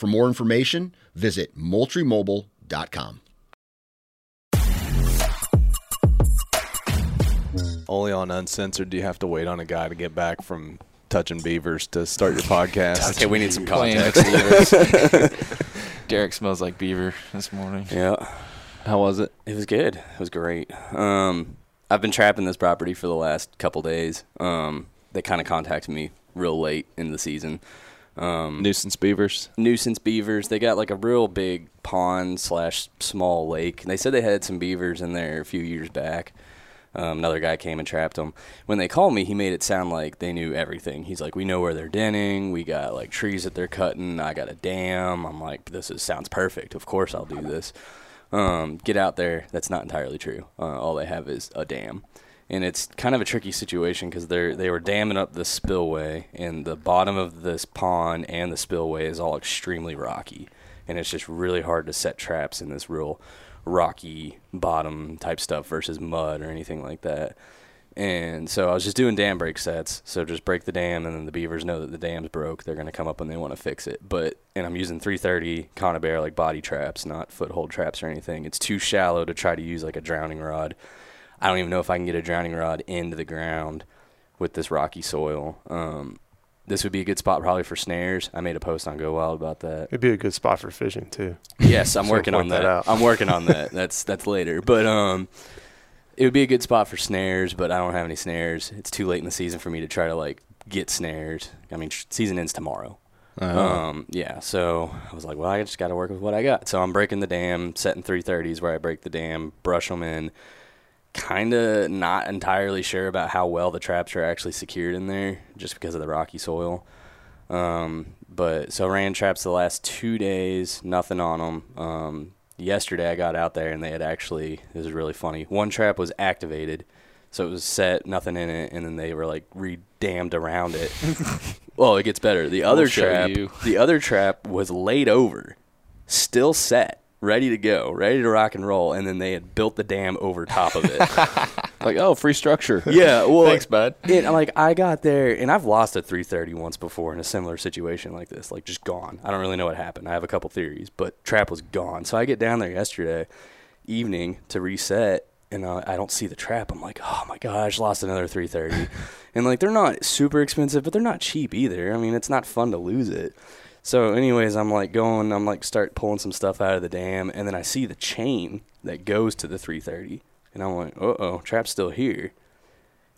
For more information, visit moultriemobile.com. Only on Uncensored do you have to wait on a guy to get back from touching beavers to start your podcast. Okay, we need some Playing context. Derek smells like beaver this morning. yeah, How was it? it was good. It was great. Um, I've been trapping this property for the last couple days. Um, they kind of contacted me real late in the season. Um, Nuisance beavers. nuisance beavers. They got like a real big pond slash small lake. They said they had some beavers in there a few years back. Um, another guy came and trapped them. When they called me, he made it sound like they knew everything. He's like, "We know where they're denning. We got like trees that they're cutting. I got a dam." I'm like, "This is sounds perfect. Of course I'll do this." Um, get out there. That's not entirely true. Uh, all they have is a dam, and it's kind of a tricky situation because they're they were damming up the spillway, and the bottom of this pond and the spillway is all extremely rocky, and it's just really hard to set traps in this real rocky bottom type stuff versus mud or anything like that. And so I was just doing dam break sets. So just break the dam, and then the beavers know that the dam's broke. They're going to come up and they want to fix it. But and I'm using 330 Conibear like body traps, not foothold traps or anything. It's too shallow to try to use like a drowning rod. I don't even know if I can get a drowning rod into the ground with this rocky soil. Um, this would be a good spot probably for snares. I made a post on Go Wild about that. It'd be a good spot for fishing too. Yes, I'm So working on that that. out. I'm working on that. That's that's later. But um, it would be a good spot for snares, but I don't have any snares. It's too late in the season for me to try to like get snares. I mean, tr- season ends tomorrow. Um, yeah, so I was like, well, I just got to work with what I got. So I'm breaking the dam, setting 330s where I break the dam, brush them in. Kind of not entirely sure about how well the traps are actually secured in there, just because of the rocky soil. Um, but so ran traps the last two days, nothing on them. Um, yesterday I got out there and they had actually, this is really funny. One trap was activated, so it was set, nothing in it, and then they were like re-dammed around it. well, it gets better. The other show trap, the other trap was laid over, still set, ready to go, ready to rock and roll, and then they had built the dam over top of it. Like, oh, free structure. Yeah, well, Thanks, bud. It, I'm like, I got there, and I've lost a 330 once before in a similar situation like this, like just gone. I don't really know what happened. I have a couple theories, but trap was gone. So I get down there yesterday evening to reset, and uh, I don't see the trap. I'm like, oh my gosh, lost another 330. and like, they're not super expensive, but they're not cheap either. I mean, it's not fun to lose it. So, anyways, I'm like going, I'm like start pulling some stuff out of the dam, and then I see the chain that goes to the 330, and I'm like, uh oh, trap's still here.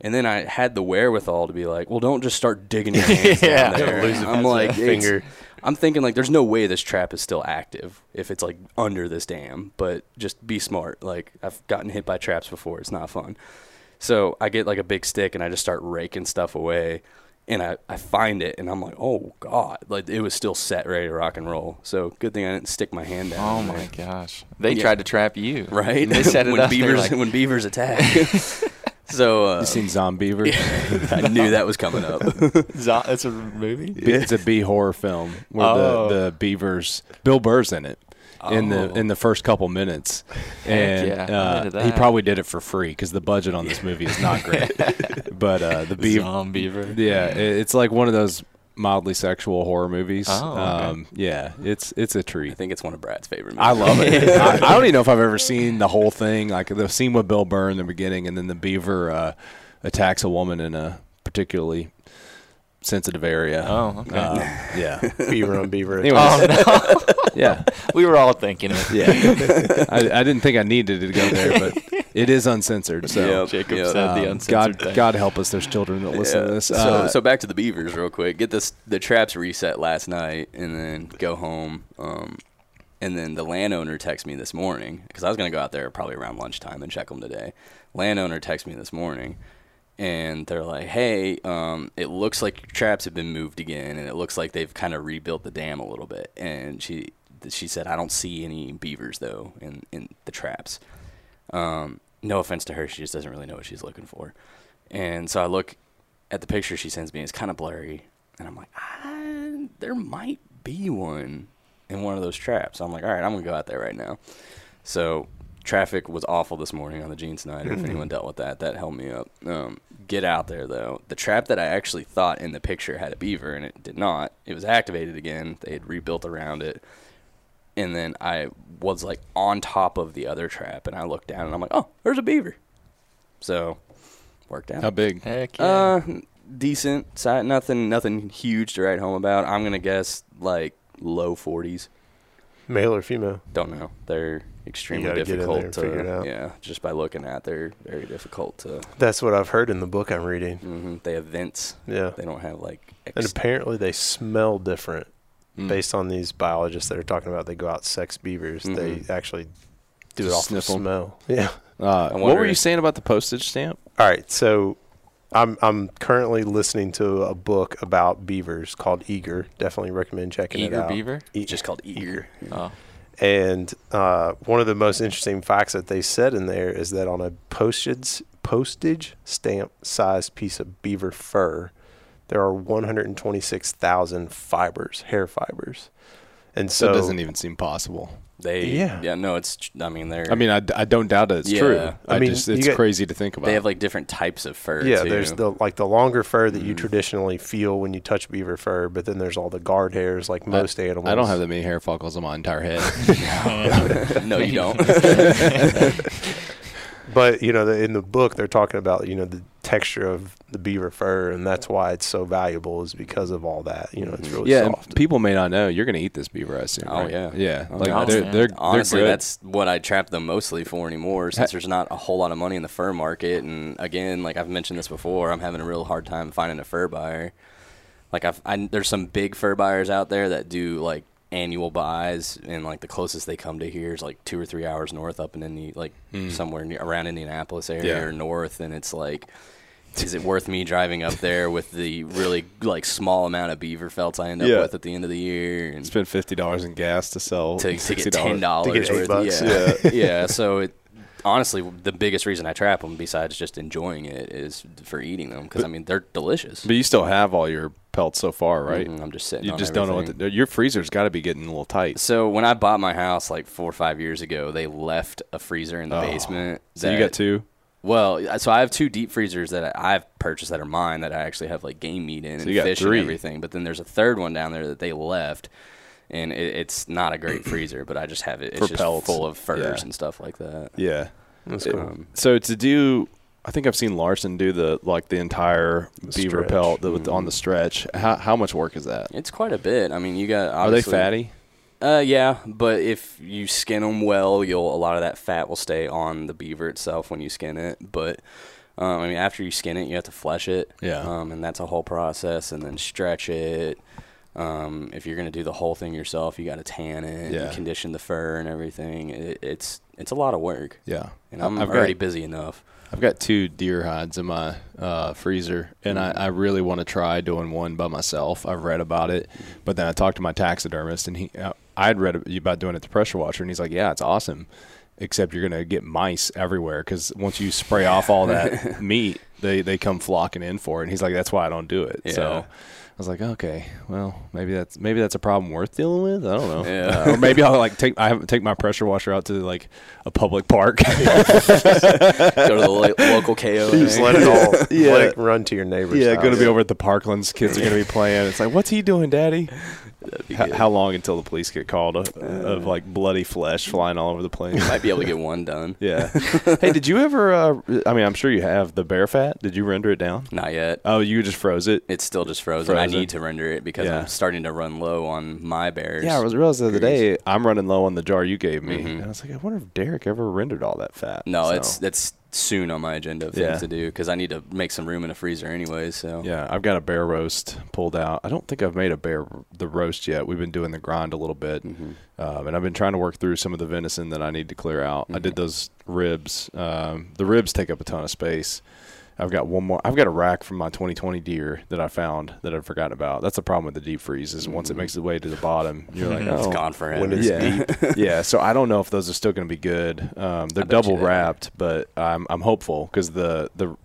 And then I had the wherewithal to be like, well, don't just start digging your hands Yeah. down there. Lose I'm like, finger. I'm thinking like, there's no way this trap is still active if it's like under this dam. But just be smart. Like I've gotten hit by traps before. It's not fun. So I get like a big stick and I just start raking stuff away. And I, I find it and I'm like, oh god, like it was still set, ready to rock and roll. So good thing I didn't stick my hand down. Oh in my there. gosh. They Yeah. tried to trap you. Right? They set it when up. beavers like, when beavers attack. so uh, You seen Zombie Beaver? I knew that was coming up. Zo- That's a movie. Be- It's a bee horror film where Oh. the, the beavers, Bill Burr's in it. In the Oh. in the first couple minutes, and yeah, uh, he probably did it for free because the budget on this movie is not great. but uh, the beaver, Zombie beaver. yeah, it's like one of those mildly sexual horror movies. Oh, okay. um, yeah, it's it's a I treat. I think it's one of Brad's favorite movies. I love it. I, I don't even know if I've ever seen the whole thing, like the scene with Bill Burr in the beginning, and then the beaver uh, attacks a woman in a particularly sensitive area. Oh, okay. Um, yeah. Beaver on beaver. Anyways, oh no, yeah, we were all thinking it. yeah. I, I didn't think I needed to go there, but it is uncensored. So Yep, Jacob yep. said the um, uncensored God, thing. God help us. There's children that listen Yeah. to this. So, Uh, so back to the Beavers real quick. Get this the traps reset last night, and then go home. Um, and then the landowner texted me this morning because I was gonna go out there probably around lunchtime and check them today. Landowner texted me this morning, and they're like, "Hey, um, it looks like your traps have been moved again, and it looks like they've kind of rebuilt the dam a little bit." And she she said, "I don't see any beavers though in in the traps." Um, no offense to her, she just doesn't really know what she's looking for. And so I look at the picture she sends me. It's kind of blurry, and I'm like, ah, there might be one in one of those traps. I'm like, all right, I'm gonna go out there right now. So traffic was awful this morning on the Gene Snyder. if anyone dealt with that, that held me up. Um, get out there though. The trap that I actually thought in the picture had a beaver, and it did not. It was activated again. They had rebuilt around it. And then I was like on top of the other trap, and I looked down, and I'm like, "Oh, there's a beaver." So, worked out. how big? Heck yeah. Uh, decent. Si- nothing, nothing huge to write home about. I'm gonna guess like low 40s. Male or female? Don't know. They're extremely gotta get in difficult there and figure it to. out. Yeah, just by looking at, they're very difficult to. That's what I've heard in the book I'm reading. hmm They have vents. Yeah. They don't have like. And apparently they smell different Mm. based on these biologists that are talking about they go out sex beavers. Mhm. They actually do it Just off the sniff 'em. smell. Yeah. Uh, what were you saying about the postage stamp? All right, so I'm I'm currently listening to a book about beavers called Eager. Definitely recommend checking it out. Eager beaver. E- just called eager. Oh, And uh, one of the most interesting facts that they said in there is that on a postage postage stamp sized piece of beaver fur, there are 126,000 fibers, hair fibers. And So so, it doesn't even seem possible. They. Yeah. Yeah. No, it's. I mean, they're. I mean, I, I don't doubt that it's Yeah. true. I I, mean, just you it's get- crazy to think about. they have like different types of fur. yeah, too. there's the like the longer fur that you Mm. traditionally feel when you touch beaver fur, but then there's all the guard hairs like most animals. I don't have that many hair follicles on my entire head. no, you don't. But you know, the, in the book, they're talking about you know the texture of the beaver fur, and that's why it's so valuable is because of all that. You know, it's really yeah, soft. people may not know you're going to eat this beaver. I assume. Oh, right? yeah. yeah. Oh, Like yeah. they're they're Honestly, they're good. that's what I trap them mostly for anymore, since there's not a whole lot of money in the fur market. And again, like I've mentioned this before, I'm having a real hard time finding a fur buyer. Like I've, I, there's some big fur buyers out there that do like annual buys, and like the closest they come to here is like two or three hours north, up and in Indi- like hmm. somewhere near, around Indianapolis area Yeah. or north, and it's like. Is it worth me driving up there with the really like small amount of beaver felts I end up Yeah. with at the end of the year? And spend fifty dollars in gas to sell to, to $60. get ten To dollars get worth. bucks. Yeah, yeah. So it honestly, the biggest reason I trap them, besides just enjoying it, is for eating them because I mean they're delicious. But you still have all your pelts so far, right? Mhm, I'm just sitting. You on just don't know what everything. to, your freezer's got to be getting a little tight. So when I bought my house like four or five years ago, they left a freezer in the Oh. basement. So you got two. Well, so I have two deep freezers that I- I've purchased that are mine that I actually have like game meat in So and you got fish three. and everything. But then there's a third one down there that they left, and it, it's not a great freezer, but I just have it. It's For just pelts. full of furs Yeah. and stuff like that. Yeah. That's It- cool. Um, So to do, I think I've seen Larson do the like the entire The beaver stretch. pelt the, Mm-hmm. on the stretch. How how much work is that? It's quite a bit. I mean, you got. Are they fatty? Uh, yeah, but if you skin them well, you'll a lot of that fat will stay on the beaver itself when you skin it. But um, I mean, after you skin it, you have to flesh it. Yeah. Um, and that's a whole process, and then stretch it. Um, if you're gonna do the whole thing yourself, you got to tan it, Yeah. and condition the fur and everything. It, it's it's a lot of work, Yeah. and I'm I've already got, busy enough. I've got two deer hides in my uh, freezer, and I, I really want to try doing one by myself. I've read about it, but then I talked to my taxidermist, and he uh, I'd read about doing it at the pressure washer, and he's like, "Yeah, it's awesome." Except you're gonna get mice everywhere because once you spray off all that meat, they they come flocking in for it. And he's like, "That's why I don't do it." So, I was like, okay, well, maybe that's maybe that's a problem worth dealing with. I don't know. Yeah. Uh, or maybe I'll like take I have take my pressure washer out to like a public park. Go to the lo- local KO. Just let it all Yeah. let it run to your neighbor's yeah, house. going to be over at the Parklands. Kids are going to be playing. It's like, what's he doing, Daddy? Be How, good. how long until the police get called of, of like bloody flesh flying all over the place? Might be able to get one done. yeah. hey, did you ever? Uh, I mean, I'm sure you have the bear fat. Did you render it down? Not yet. Oh, you just froze it. It's still just frozen. I Frozen. need to render it because Yeah. I'm starting to run low on my bears. Yeah, I was realized the other day I'm running low on the jar you gave me, Mhm. and I was like, I wonder if Derek ever rendered all that fat. No, So, it's it's soon on my agenda of things Yeah. to do because I need to make some room in the freezer anyway. So yeah. I've got a bear roast pulled out. I don't think I've made a bear the roast yet. We've been doing the grind a little bit, Mhm. um, and I've been trying to work through some of the venison that I need to clear out. I Mhm. did those ribs. Um, the ribs take up a ton of space. I've got one more. I've got a rack from my 2020 deer that I found that I'd forgotten about. That's the problem with the deep freeze is once it makes its way to the bottom, you're like, it's oh, gone for him. it's yeah, yeah. So I don't know if those are still going to be good. Um, they're double you they are. wrapped, but I'm I'm hopeful because the the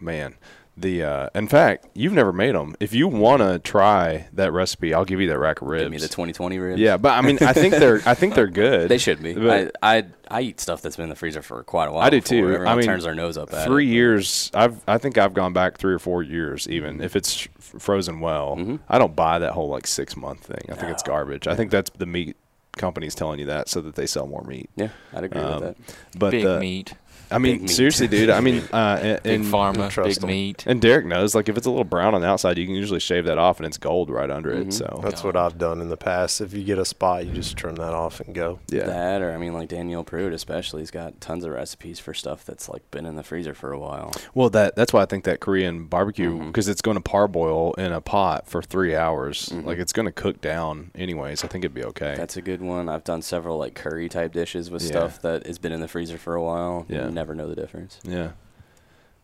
man the uh, in fact you've never made them. If you want to try that recipe, I'll give you that rack of ribs. Give me the 2020 ribs. yeah, but I mean I think they're I think they're good. They should be. But- I, I I eat stuff that's been in the freezer for quite a while. I do too. Everyone I mean, turns their nose up at three it. years. I've I think I've gone back three or four years even if it's frozen well. Mhm. I don't buy that whole like six month thing. I think it's garbage. I think that's the meat companies telling you that so that they sell more meat. Yeah, I'd agree Um, with that. But big the, meat, I mean, Big meat. seriously, dude. I mean, uh, and, big and, pharma, trust big 'em. meat. and Derek knows, like, if it's a little brown on the outside, you can usually shave that off, and it's gold right under it. Mhm. So That's what I've done in the past. If you get a spot, you just trim that off and go. yeah, That or I mean like Daniel Prewett especially, he's got tons of recipes for stuff that's like been in the freezer for a while. well, that that's why I think that Korean barbecue because it's going to parboil in a pot for three hours. Mhm. Like, it's going to cook down anyways. I think it'd be okay. That's a good one. I've done several like curry type dishes with Yeah. stuff that has been in the freezer for a while. Yeah. You never know the difference. yeah.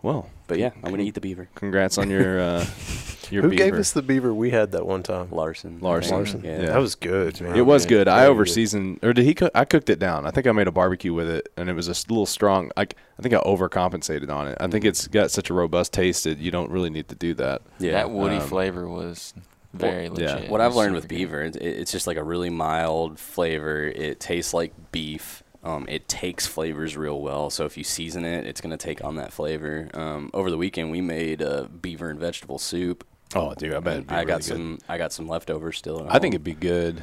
Well, But yeah, I'm gonna eat the beaver. congrats on your uh, your Who beaver. gave us the beaver we had that one time? Larson. Larson. Larson. Yeah. Yeah. That was good, man. It was Okay. good. I Very over good. seasoned, or did he cook? I cooked it down. I think I made a barbecue with it, and it was a little strong. I, I think I overcompensated on it. I think it's got such a robust taste that you don't really need to do that. Yeah. that woody um, flavor was very Well, yeah. legit. What I've learned with good. beaver, it, it's just like a really mild flavor. It tastes like beef. Um, it takes flavors real well. So if you season it, it's gonna take on that flavor. Um, over the weekend, we made a beaver and vegetable soup. Oh, dude, I bet. it'd be I got good. some. I got some leftovers still. At I think it'd be good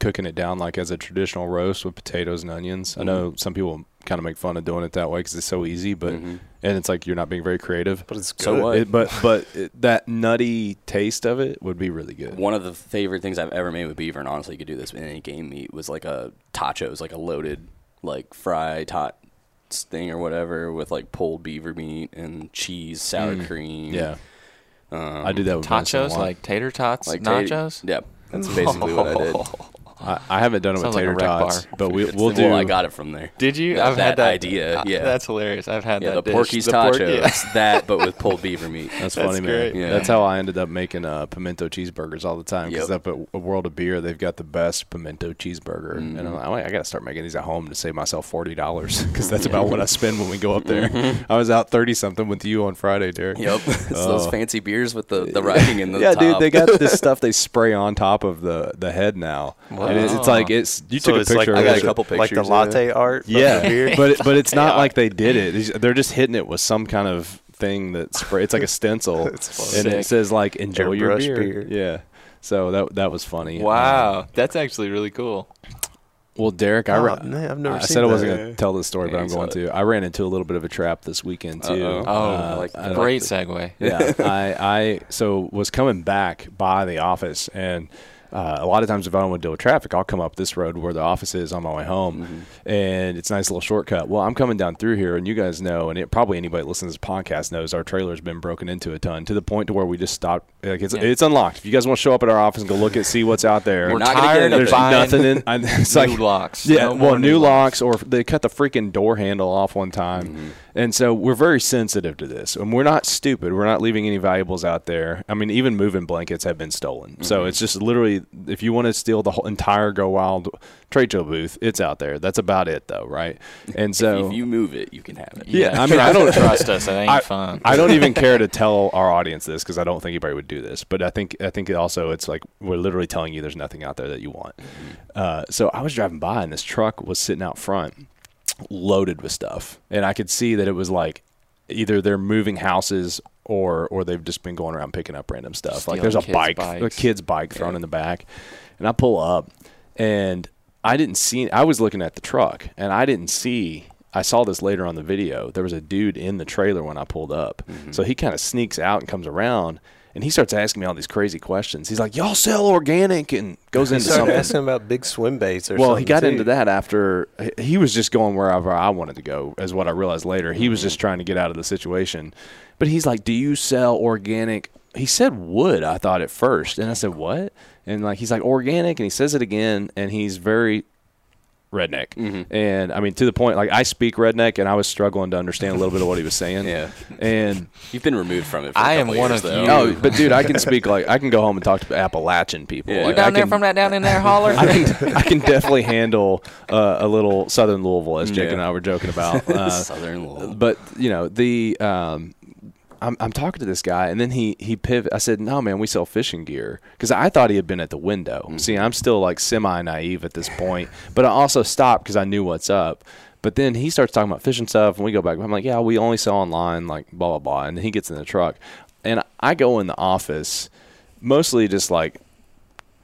cooking it down like as a traditional roast with potatoes and onions. I know some people kind of make fun of doing it that way because it's so easy, but Mhm. and it's like you're not being very creative. But it's good. So what? It, but but it, that nutty taste of it would be really good. One of the favorite things I've ever made with beaver, and honestly, you could do this with any game meat, was like a tachos, like a loaded, like fry tot thing or whatever, with like pulled beaver meat and cheese, sour Mm. cream. Yeah, um, I do that with venison a Tachos, lot. like tater tots, like tater- nachos. Yeah, that's basically what I did. I, I haven't done it with Sounds like a tater wreck tots, bar. but we, we'll do. Well, I got it from there. Did you? That- I've had that that idea, uh, yeah. that's hilarious. I've had Yeah, that. the dish. Porky's The pork- tachos. yeah. that, but with pulled beaver meat. That's, That's funny, man. Yeah. That's how I ended up making uh, pimento cheeseburgers all the time. Because Yep. up at a World of Beer, they've got the best pimento cheeseburger, and I'm Mhm. like, oh, I got to start making these at home to save myself forty dollars because that's about what I spend when we go up there. I was out thirty something with you on Friday, Derek. Yep, it's those Oh. fancy beers with the, the writing in the yeah, top. dude, they got this stuff they spray on top of the the head now, and it, it's like it's you So took a picture. like I got a couple pictures, Like the pictures, latte art. from the Yeah, beer. but but it's not like they did it. They're just hitting it with some kind of thing that spray. It's like a stencil, It's funny. and it says like "Enjoy your Airbrush beer. beer. Yeah, so that that was funny. Wow, Um, that's actually really cool. well, Derek, I, Oh, man, I've never I seen said I wasn't going to tell this story, but I'm going saw to. I ran into a little bit of a trap this weekend too. Uh-oh. Oh, Uh, like I- Great segue. yeah, I, I so was coming back by the office, and uh, a lot of times if I don't want to deal with traffic, I'll come up this road where the office is on my way home, Mm-hmm. and it's a nice little shortcut. Well, I'm coming down through here, and you guys know, and it, probably anybody listening to this podcast knows our trailer's been broken into a ton to the point to where we just stopped. Like it's Yeah. it's unlocked. If you guys want to show up at our office and go look at see what's out there, We're We're not tired into of there's nothing in. I, it's new like locks. yeah, No well, new locks, or they cut the freaking door handle off one time, Mhm. And so we're very sensitive to this, and we're not stupid. We're not leaving any valuables out there. I mean, even moving blankets have been stolen. Mm-hmm. So it's just literally, if you want to steal the whole entire Go Wild trade show booth, it's out there. That's about it, though, right? And so if you move it, you can have it. yeah, I mean, I don't trust us. It ain't I, fun. I don't even care to tell our audience this because I don't think anybody would do this. But I think I think also it's like we're literally telling you there's nothing out there that you want. Uh, so I was driving by and this truck was sitting out front, loaded with stuff, and I could see that it was like either they're moving houses or or they've just been going around picking up random stuff. like there's a bike, a kid's bike thrown in the back, and I pull up and I didn't see. I was looking at the truck and I didn't see. I saw this later on the video. There was a dude in the trailer when I pulled up. So he kind of sneaks out and comes around and he starts asking me all these crazy questions. He's like, "Y'all sell organic?" and goes into something. asking about big swim baits or Well, he got too. into that after he- he was just going wherever I wanted to go, is what I realized later. He was just mm-hmm. trying to get out of the situation. But he's like, Do you sell organic? He said wood, I thought at first. And I said, What? And like, he's like, Organic. And he says it again. And he's very redneck. Mm-hmm. And I mean, to the point, like, I speak redneck and I was struggling to understand a little bit of what he was saying. Yeah. And You've been removed from it. For a I am couple one years, of though. you. Oh, but dude, I can speak like I can go home and talk to Appalachian people. Yeah. Like, You're I down there can- from that down in there holler. I can, I can definitely handle uh, a little Southern Louisville, as Jake Yeah. and I were joking about. Uh, Southern Louisville. but you know the. Um, I'm, I'm talking to this guy, and then he he pivot. I said, "No, man, we sell fishing gear," because I thought he had been at the window. Mm-hmm. See, I'm still like semi naive at this point, but I also stopped because I knew what's up. But then he starts talking about fishing stuff, and we go back. I'm like, "Yeah, we only sell online, like blah blah blah." And he gets in the truck, and I go in the office, mostly just like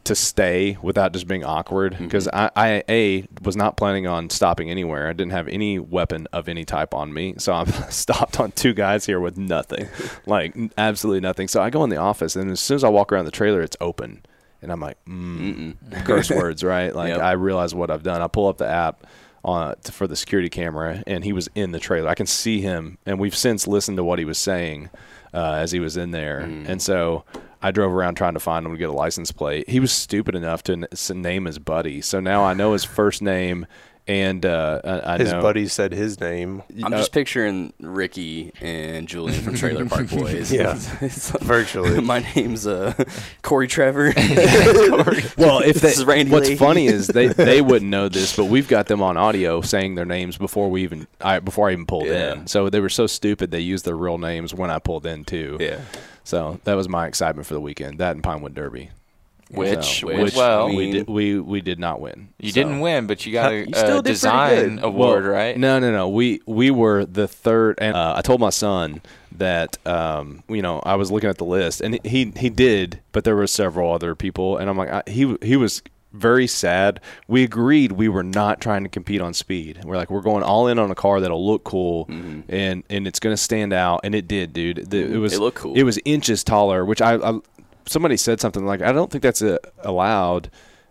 to stay without just being awkward because I, I a was not planning on stopping anywhere. I didn't have any weapon of any type on me, so I'm stopped on two guys here with nothing, like absolutely nothing. So I go in the office, and as soon as I walk around the trailer, it's open, and I'm like, mm, curse words, right? Like Yep. I realize what I've done. I pull up the app. On, to, for the security camera, and he was in the trailer. I can see him, and we've since listened to what he was saying uh, as he was in there. And so I drove around trying to find him to get a license plate. He was stupid enough to n- s- name his buddy. So now I know his first name, and uh, I, I His know buddy said his name. I'm uh, just picturing Ricky and Julian from Trailer Park Boys. Yeah. It's like, Virtually. My name's uh, Corey Trevor. Well, if they, This is Randy what's Lee. funny is they, they wouldn't know this, but we've got them on audio saying their names before we even I before I even pulled Yeah. in. So they were so stupid they used their real names when I pulled in too. yeah. So that was my excitement for the weekend. That and Pinewood Derby. Which, So- which, which, well, I mean- we did we we did not win. you So- didn't win, but you got a, You still a design award, Well, right? No, no, no. We we were the third, and uh, I told my son that um, you know I was looking at the list, and he he did, but there were several other people, and I'm like I, he he was very sad. We agreed we were not trying to compete on speed. We're like we're going all in on a car that'll look cool, and and it's gonna stand out, and it did, dude. The, it was It looked cool. It was inches taller, which I, I somebody said something like I don't think that's uh allowed.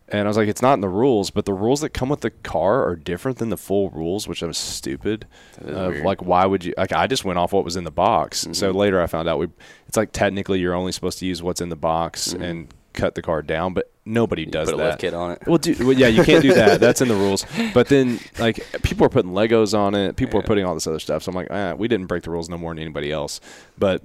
And I was like, it's not in the rules, but the rules that come with the car are different than the full rules, which I was stupid. Of weird. like, why would you? Like, I just went off what was in the box. So Mm-hmm. later, I found out we. It's like technically you're only supposed to use what's in the box Mm-hmm. and cut the car down, but nobody does Put a that. lift kit on it. Well, dude, well, yeah, you can't do that. That's in the rules. But then, like, people are putting Legos on it. People are putting all this other stuff. So I'm like, ah, we didn't break the rules no more than anybody else. But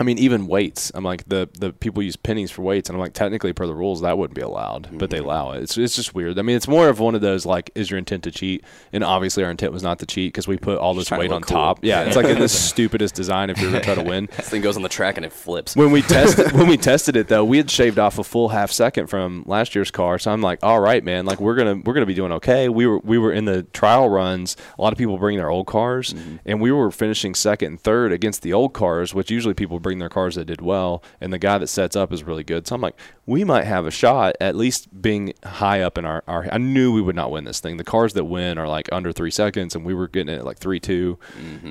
I mean, even weights. I'm like, the the people use pennies for weights, and I'm like, technically per the rules that wouldn't be allowed, but Mm-hmm. they allow it. It's it's just weird. I mean, it's more of one of those like, is your intent to cheat? And obviously, our intent was not to cheat because we put all this trying to weight on cool. top. Yeah, it's like in the stupidest design if you're gonna try to win. This thing goes on the track and it flips. When we tested when we tested it though, we had shaved off a full half second from last year's car. So I'm like, all right, man, like we're gonna we're gonna be doing okay. We were we were in the trial runs. A lot of people bring their old cars, and we were finishing second and third against the old cars, which usually people bring their cars that did well, and the guy that sets up is really good. So I'm like, we might have a shot at least being high up in our, our I knew we would not win this thing. The cars that win are like under three seconds, and we were getting it at like three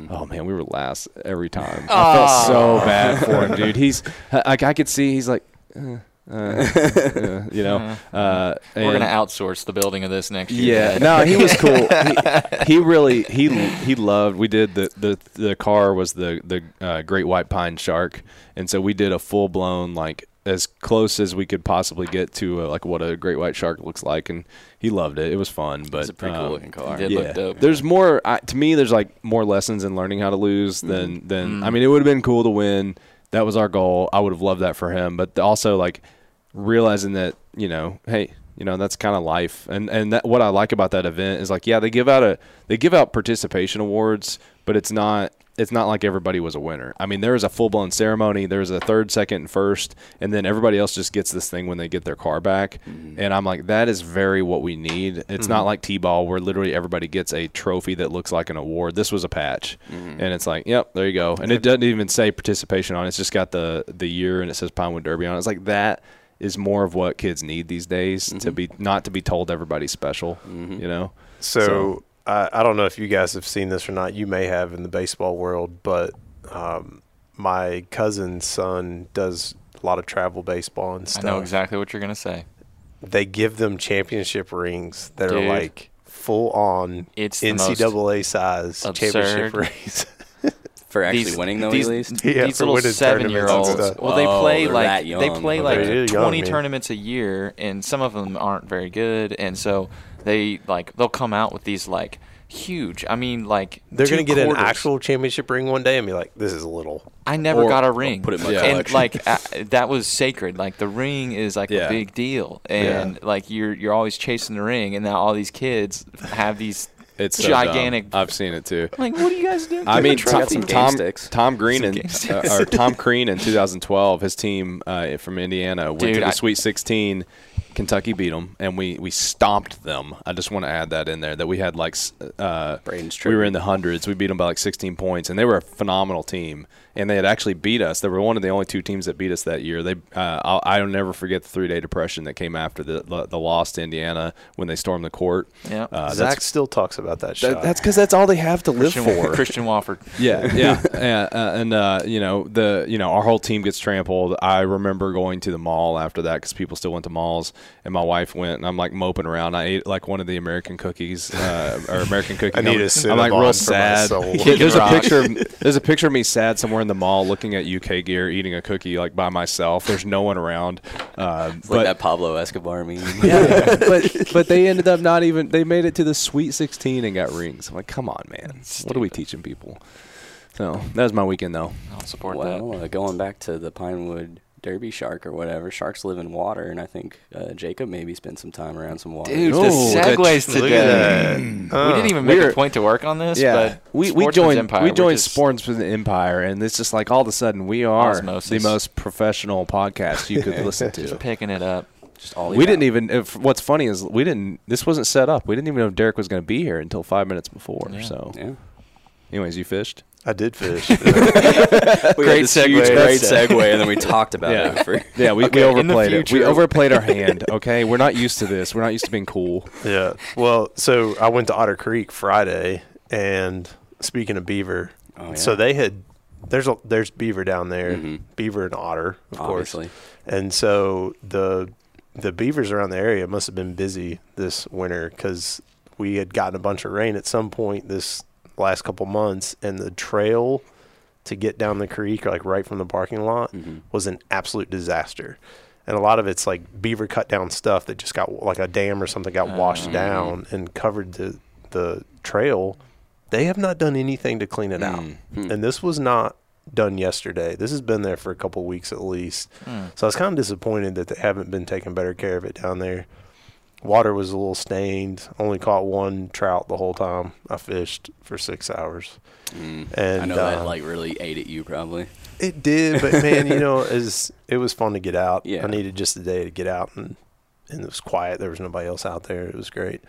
Oh man, we were last every time. I felt so bad for him, dude. He's like I could see he's like. Uh, uh, you know, uh, We're gonna outsource the building of this next year. yeah, no, he was cool. he, he really he he loved. We did the the the car was the the uh, great white pine shark, and so we did a full blown like as close as we could possibly get to uh, like what a great white shark looks like, and he loved it. It was fun, but It's a pretty cool um, looking car. did yeah, look dope. there's more. I, to me, there's like more lessons in learning how to lose than than. I mean, it would have been cool to win. That was our goal. I would have loved that for him, but also like realizing that you know, hey, you know, that's kind of life. And and that, what I like about that event is like, yeah, they give out a they give out participation awards, but it's not it's not like everybody was a winner. I mean, there is a full blown ceremony. There's a third, second, and first, and then everybody else just gets this thing when they get their car back. Mm-hmm. And I'm like, that is very what we need. It's not mm-hmm. like t-ball where literally everybody gets a trophy that looks like an award. This was a patch, mm-hmm. and it's like, yep, there you go. And it doesn't even say participation on it. It's just got the the year and it says Pinewood Derby on it. It's like that is more of what kids need these days to be not to be told everybody's special. You know. So, So- I, I don't know if you guys have seen this or not. You may have in the baseball world, but um, my cousin's son does a lot of travel baseball and stuff. I know exactly what you're gonna say. They give them championship rings that are like full on It's NCAA size championship rings. For actually These- winning though, these, at least. Yeah, these little seven year olds. Well, they Oh, play they're like that they play like They're twenty man. tournaments a year, and some of them aren't very good, and so they like they'll come out with these like huge. I mean, like They're going to get an actual championship ring one day and be like, this is a little. I never Or- got a ring. put it in my and like uh, that was sacred. Like the ring is like Yeah. a big deal, and like you're you're always chasing the ring, and now all these kids have these It's so dumb. gigantic. I've seen it too. like, what are you guys doing? I mean, Got Tom, some Tom, sticks. Tom Crean Some and uh, or Tom Crean in 2012, his team uh, from Indiana went Dude, to the I- Sweet 16. Kentucky beat them, and we we stomped them. I just want to add that in there that we had like s- uh, Braden's we were in the hundreds. We beat them by like 16 points, and they were a phenomenal team. And they had actually beat us. They were one of the only two teams that beat us that year. They uh, I'll, I'll never forget the three day depression that came after the, the the loss to Indiana when they stormed the court. Yeah. uh, Zach still talks about that shot. that, that's because that's all they have to live Christian, for. Christian Watford. Yeah, yeah, yeah, uh, and uh, you know the you know our whole team gets trampled. I remember going to the mall after that because people still went to malls, and my wife went, and I'm like moping around. I ate like one of the American cookies uh, or American cookie. I need I'm- a I'm like real sad. Yeah, there's a picture. Of, there's a picture of me sad somewhere in the mall looking at UK gear, eating a cookie like by myself. There's no one around. Uh, It's but like that Pablo Escobar meme. yeah, but but they ended up not even. They made it to the Sweet 16 and got rings. I'm like, come on, man. What are we teaching people? So that was my weekend though. I'll support that. Well, uh, going back to the Pinewood Derby shark or whatever, sharks live in water, and I think uh, Jacob maybe spent some time around some water. Dude, Oh, the segues Look today. at that. we Uh, didn't even make a point to work on this. Yeah, but we we joined Empire, we we're joined just- Sportsman's Empire, and it's just like all of a sudden we are Osmosis. the most professional podcast you could listen to. just picking it up. Just all We didn't even. If, what's funny is we didn't. This wasn't set up. We didn't even know if Derek was going to be here until five minutes before. Yeah. So, Yeah. anyways, you fished. I did fish. We had Great this huge, segue. great segue, and then we talked about Yeah. it for Yeah, we, Okay, we overplayed it. We overplayed our hand. Okay, we're not used to this. We're not used to being cool. yeah. Well, so I went to Otter Creek Friday, and speaking of beaver, Oh, yeah. so they had there's a, there's beaver down there, Mhm. beaver and otter, of obviously. course, and so the the beavers around the area must have been busy this winter because we had gotten a bunch of rain at some point this last couple months, and the trail to get down the creek, like right from the parking lot, Mhm. was an absolute disaster. And a lot of it's like beaver cut down stuff that just got like a dam or something got washed Mm. down and covered the the trail. They have not done anything to clean it out. Mm. Hmm. And this was not done yesterday. This has been there for a couple weeks at least. Hmm. So I was kind of disappointed that they haven't been taking better care of it down there. Water was a little stained. Only caught one trout the whole time I fished for six hours. Mm. And I know that uh, like really ate at you probably. it did, but man, you know, as it was fun to get out. Yeah. I needed just a day to get out, and and it was quiet. There was nobody else out there. It was great.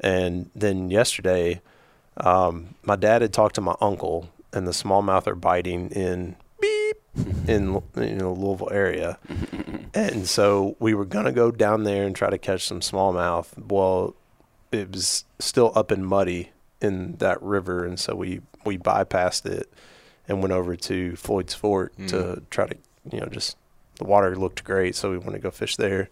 And then yesterday, um, my dad had talked to my uncle, and the smallmouth are biting in in you know Louisville area, and so we were gonna go down there and try to catch some smallmouth. Well, it was still up and muddy in that river, and so we we bypassed it and went over to Floyd's Fork Mm. to try to you know just the water looked great, so we wanted to go fish there.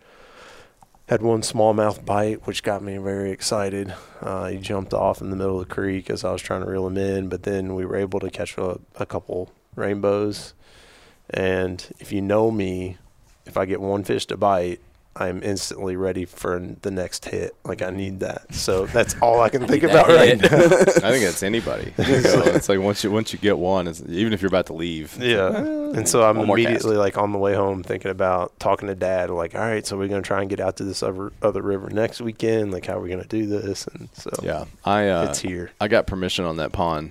Had one smallmouth bite, which got me very excited. Uh, he jumped off in the middle of the creek as I was trying to reel him in, but then we were able to catch a, a couple rainbows. And if you know me, if I get one fish to bite, I'm instantly ready for the next hit. Like I need that. So that's all I can think Need about right now. I think that's anybody. So it's like once you once you get one, it's, even if you're about to leave. Yeah. And so I'm One cast. immediately like on the way home thinking about talking to dad, like, all right, so we're gonna try and get out to this other other river next weekend. Like, how are we gonna do this? And so Yeah, I uh, it's here. I got permission on that pond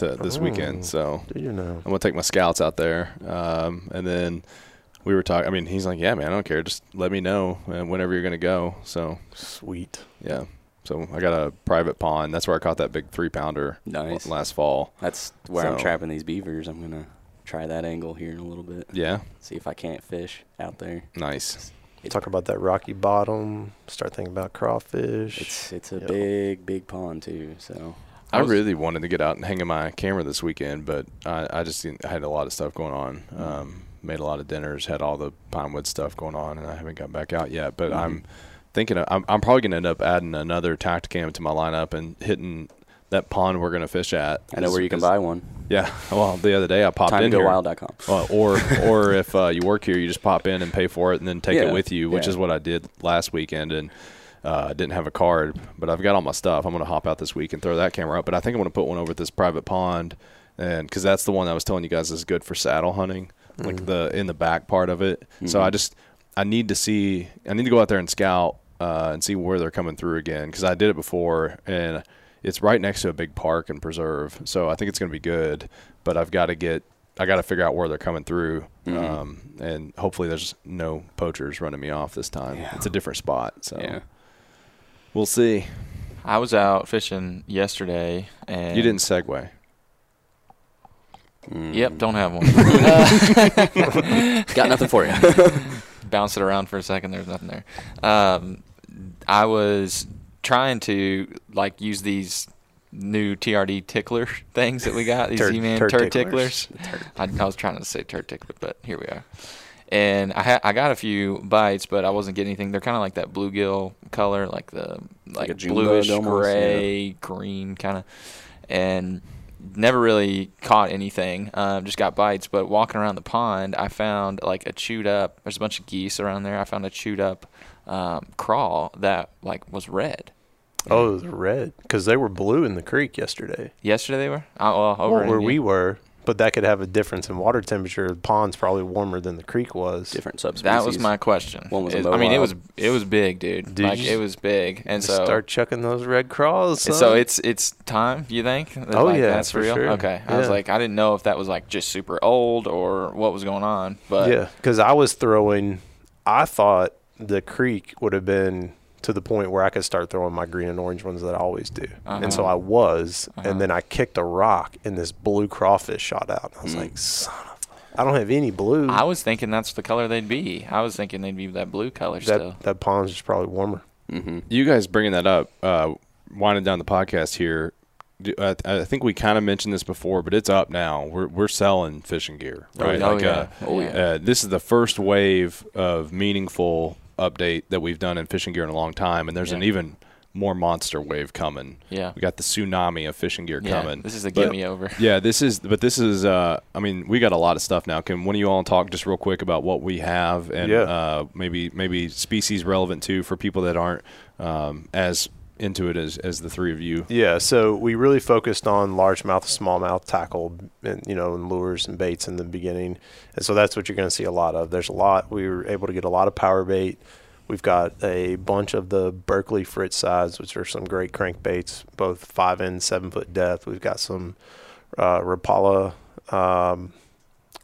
to this Oh. weekend, so Do you know? I'm gonna take my scouts out there, um, and then we were talking. I mean, he's like, "Yeah, man, I don't care. Just let me know uh, whenever you're gonna go." So Sweet. yeah, so I got a private pond. That's where I caught that big three pounder Nice. last fall. That's where I'm So- trapping these beavers. I'm gonna try that angle here in a little bit. Yeah, See if I can't fish out there. nice. It's, Talk about that rocky bottom. Start thinking about crawfish. It's it's a Yeah. big big pond too. So I, I really wanted to get out and hang in my camera this weekend, but I, I just I had a lot of stuff going on. Um, made a lot of dinners, had all the Pinewood stuff going on, and I haven't got back out yet. But I'm thinking of, I'm, I'm probably going to end up adding another Tacticam to my lineup and hitting that pond we're going to fish at. I know is- where you can is- buy one. Yeah. Well, the other day I popped Time in here. wild.com. Well, or or if uh, you work here, you just pop in and pay for it, and then take Yeah, it with you, which yeah. is what I did last weekend. And uh, I didn't have a card, but I've got all my stuff. I'm gonna hop out this week and throw that camera up. But I think I'm gonna put one over at this private pond, and because that's the one I was telling you guys is good for saddle hunting, like the in the back part of it. So I just I need to see. I need to go out there and scout uh, and see where they're coming through again because I did it before and. It's right next to a big park and preserve, so I think it's going to be good. But I've got to get I got to figure out where they're coming through, um, and hopefully there's no poachers running me off this time. Yeah. It's a different spot, so Yeah. We'll see. I was out fishing yesterday, and You didn't segue. Mm. Yep, don't have one. Got nothing for you. Bounce it around for a second. There's nothing there. Um, I was trying to like use these new TRD tickler things that we got. These Turd- Z-Man turd turd, ticklers. ticklers. I, I was trying to say turd tickler, but here we are. And I ha- I got a few bites, but I wasn't getting anything. They're kind of like that bluegill color, like the like, a bluish almost, yeah. gray, green kind of, and never really caught anything. Um, just got bites. But walking around the pond, I found like a chewed up. There's a bunch of geese around there. I found a chewed up um, crawl that like was red. Oh, the red because they were blue in the creek yesterday. Yesterday they were. Uh, well, over Well, where India. we were, but that could have a difference in water temperature. The pond's probably warmer than the creek was. Different subspecies. That was my question. One was a Is- I mean, it was it was big, dude. Did like you it was big, and so start chucking those red crawls. so it's it's time. You think? Oh, like, yeah, that's for real. sure. Okay, I was like, I didn't know if that was like just super old or what was going on, but yeah, because I was throwing. I thought the creek would have been to the point where I could start throwing my green and orange ones that I always do, and so Uh-huh. I was. Uh-huh. And then I kicked a rock, and this blue crawfish shot out. I was like, "Son of!" I don't have any blue. I was thinking that's the color they'd be. I was thinking they'd be that blue color still. that that pond's just probably warmer. Mm-hmm. You guys bringing that up, uh, winding down the podcast here. do- I, I think we kind of mentioned this before, but it's up now. We're we're selling fishing gear, right? Oh, like, yeah. uh, Oh, yeah. Uh, this is the first wave of meaningful update that we've done in fishing gear in a long time, and there's an even more monster wave coming. Yeah. we got the tsunami of fishing gear yeah, coming. this is a But- get me over. Yeah, this is, but this is. Uh, I mean, we got a lot of stuff now. Can one of you all talk just real quick about what we have and Yeah. uh, maybe maybe species relevant too for people that aren't um, as into it as, as the three of you. Yeah, so we really focused on largemouth, smallmouth tackle, and you know, and lures and baits in the beginning, and so that's what you're going to see a lot of. There's a lot. We were able to get a lot of power bait. We've got a bunch of the Berkley Frittsides, which are some great crankbaits, both five and seven foot depth. We've got some uh, Rapala, um,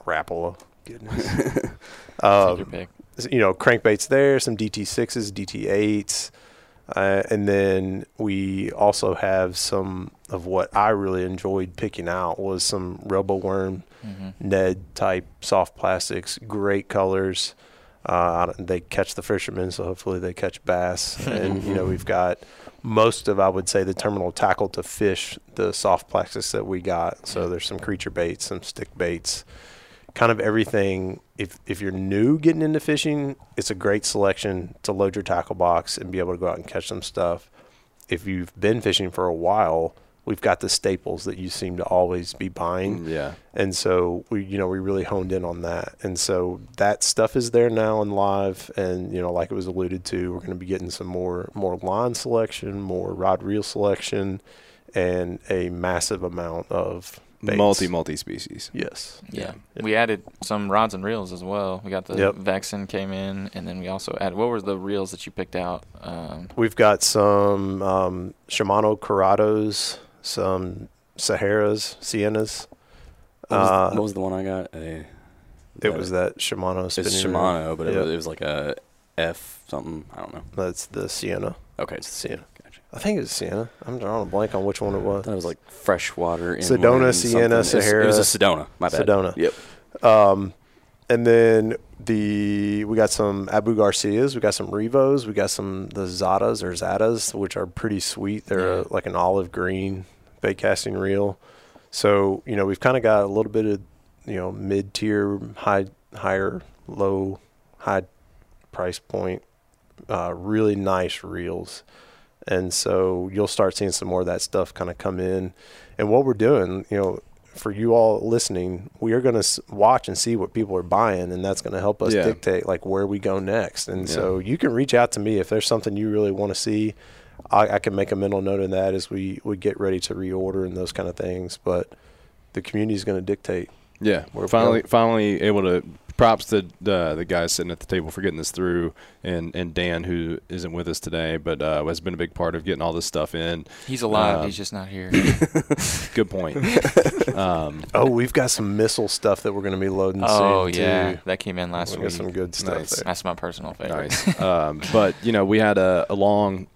Rapala, goodness, um, your pick. you know, crankbaits there, some DT6s, DT8s. Uh, and then we also have some of what I really enjoyed picking out was some RoboWorm Mhm. Ned type soft plastics, great colors. Uh, they catch the fishermen, so hopefully they catch bass. and you know, we've got most of I would say the terminal tackle to fish the soft plastics that we got. So there's some creature baits, some stick baits, kind of everything. If if you're new getting into fishing, it's a great selection to load your tackle box and be able to go out and catch some stuff. If you've been fishing for a while, we've got the staples that you seem to always be buying. Mm, yeah. And so we, you know, we really honed in on that. And so that stuff is there now and live. And you know, like it was alluded to, we're going to be getting some more more line selection, more rod reel selection, and a massive amount of baits. Multi multi species. Yes. Yeah. Yeah. We added some rods and reels as well. We got the Yep. Vexen came in, and then we also added. What were the reels that you picked out? Um, We've got some um, Shimano Curados, some Saharas, Siennas. What was, Uh, what was the one I got? A, It was that Shimano It's Shimano, reel. but it, was, it was like a F something. I don't know. that's the Sienna. Okay, it's the Sienna. I think it was Sienna. I'm drawing a blank on which one it was. thought it was like freshwater. Sedona, Sienna, something. It was- Sahara. It was a Sedona. My bad. Sedona. Yep. Um, and then the we got some Abu Garcias, we got some Revos, we got some the Zatas or Zatas, which are pretty sweet. They're Yeah. uh, like an olive green bait casting reel. So you know we've kind of got a little bit of you know mid tier, high, higher, low, high price point, uh, really nice reels. And so you'll start seeing some more of that stuff kind of come in. And what we're doing, you know, for you all listening, we are going to watch and see what people are buying, and that's going to help us Yeah. dictate like where we go next. And Yeah. so you can reach out to me if there's something you really want to see. I, I can make a mental note of that as we, we get ready to reorder and those kind of things. But the community is going to dictate. Yeah, we're we finally finally able to. Props to the the guys sitting at the table for getting this through, and and Dan who isn't with us today, but uh, has been a big part of getting all this stuff in. he's alive. Uh, he's just not here. Good point. um, Oh, we've got some missile stuff that we're going to be loading oh soon, yeah, too. that came in last We got week. some good stuff Nice. That's my personal favorite. nice. um, but you know, we had a, a long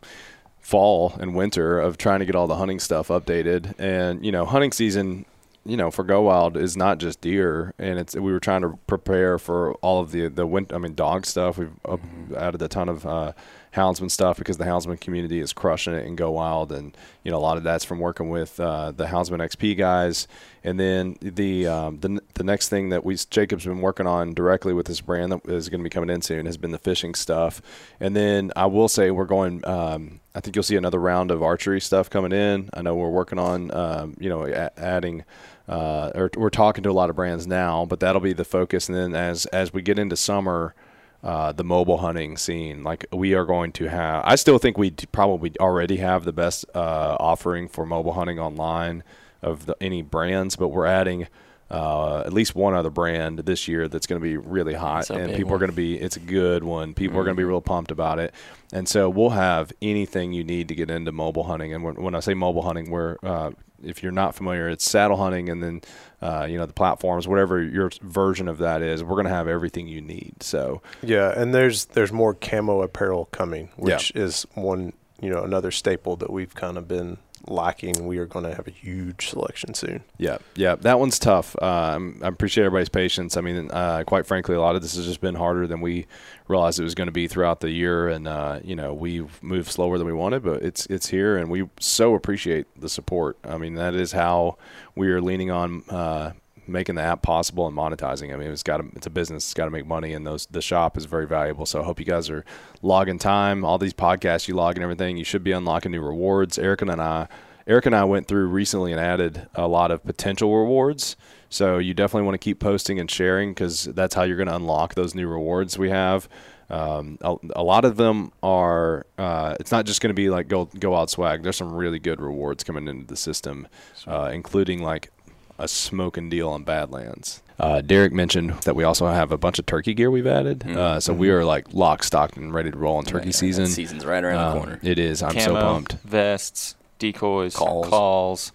fall and winter of trying to get all the hunting stuff updated, and you know, hunting season. You know, for Go Wild is not just deer, and it's we were trying to prepare for all of the the winter. I mean, dog stuff. We've up, added a ton of uh, houndsman stuff because the houndsman community is crushing it in Go Wild, and you know a lot of that's from working with uh, the Houndsman XP guys. And then the um, the the next thing that we Jacob's been working on directly with this brand that is going to be coming in soon has been the fishing stuff. And then I will say we're going. Um, I think you'll see another round of archery stuff coming in. I know we're working on um, you know a- adding. Uh, or we're talking to a lot of brands now, but that'll be the focus. And then as as we get into summer, uh, the mobile hunting scene. Like we are going to have, I still think we probably already have the best uh, offering for mobile hunting online of the, any brands, but we're adding uh, at least one other brand this year that's going to be really hot, and people are going to be. It's a good one. People are going to be real pumped about it, and so we'll have anything you need to get into mobile hunting. And when, when I say mobile hunting, we're uh, if you're not familiar, it's saddle hunting, and then uh, you know the platforms, whatever your version of that is. We're going to have everything you need. So Yeah, and there's there's more camo apparel coming, which is one you know another staple that we've kind of been lacking. We are going to have a huge selection soon. Yeah, yeah, that one's tough. Um, I appreciate everybody's patience. I mean, uh, quite frankly, a lot of this has just been harder than we realized it was going to be throughout the year, and uh, you know, we've moved slower than we wanted, but it's it's here, and we so appreciate the support. I mean, that is how we are leaning on. Uh, making the app possible and monetizing. I mean, it's got to, it's a business. It's got to make money, and those the shop is very valuable. So I hope you guys are logging time. All these podcasts you log and everything, you should be unlocking new rewards. Eric and I, Eric and I went through recently and added a lot of potential rewards. So you definitely want to keep posting and sharing because that's how you're going to unlock those new rewards we have. Um, a, a lot of them are. Uh, it's not just going to be like go Go Wild swag. There's some really good rewards coming into the system, uh, including like a smoking deal on Badlands. Uh, Derek mentioned that we also have a bunch of turkey gear we've added. Uh, so we are like lock, stocked, and ready to roll on turkey Yeah, season. that season's right around Um, the corner. It is. I'm Camo, so pumped. Vests, decoys, Calls. calls,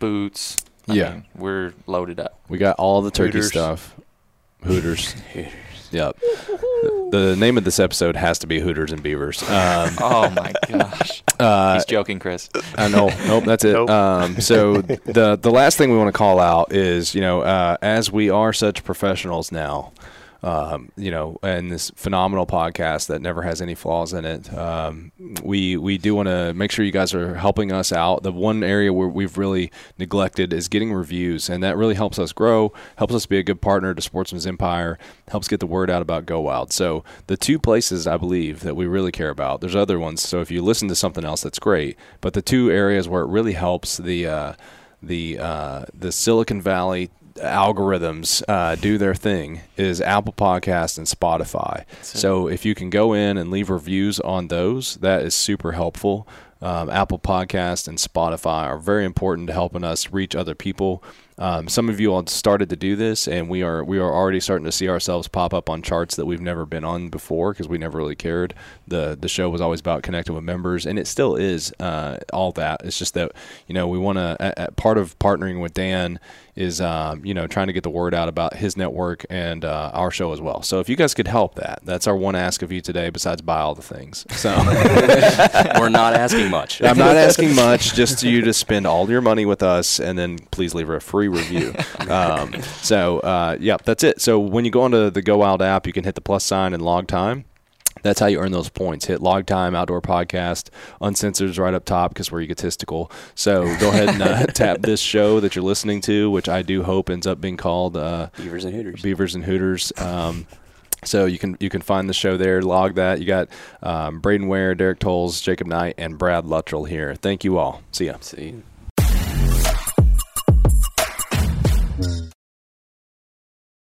boots. I Yeah. mean, we're loaded up. We got all the turkey Hooters. stuff. Hooters. Yep. The name of this episode has to be Hooters and Beavers. Um, Oh my gosh. uh, He's joking, Chris. I know. Nope, that's it. Nope. Um, so the the last thing we want to call out is, you know, uh, as we are such professionals now, um, you know, and this phenomenal podcast that never has any flaws in it. Um, we we do want to make sure you guys are helping us out. The one area where we've really neglected is getting reviews, and that really helps us grow, helps us be a good partner to Sportsman's Empire, helps get the word out about Go Wild. So the two places I believe that we really care about. There's other ones. So if you listen to something else, that's great. But the two areas where it really helps the uh, the uh, the Silicon Valley algorithms uh, do their thing is Apple Podcast and Spotify. So if you can go in and leave reviews on those, that is super helpful. Um, Apple Podcast and Spotify are very important to helping us reach other people. Um, some of you all started to do this, and we are we are already starting to see ourselves pop up on charts that we've never been on before because we never really cared. the The show was always about connecting with members, and it still is uh, all that. It's just that you know we want to. Part of partnering with Dan is um, you know trying to get the word out about his network and uh, our show as well. So if you guys could help that, that's our one ask of you today. Besides buy all the things, so we're not asking much. I'm not asking much. Just you to spend all your money with us, and then please leave a free review. Um, so uh, yeah, that's it. So when you go onto the Go Wild app, you can hit the plus sign and log time. That's how you earn those points. Hit log time, outdoor podcast, uncensored is right up top because we're egotistical. So go ahead and uh, tap this show that you're listening to, which I do hope ends up being called uh, Beavers and Hooters. Beavers and Hooters. Um, so you can you can find the show there, log that. You got um, Braden Ware, Derek Tolles, Jacob Knight, and Brad Luttrell here. Thank you all. See ya. See. Mm.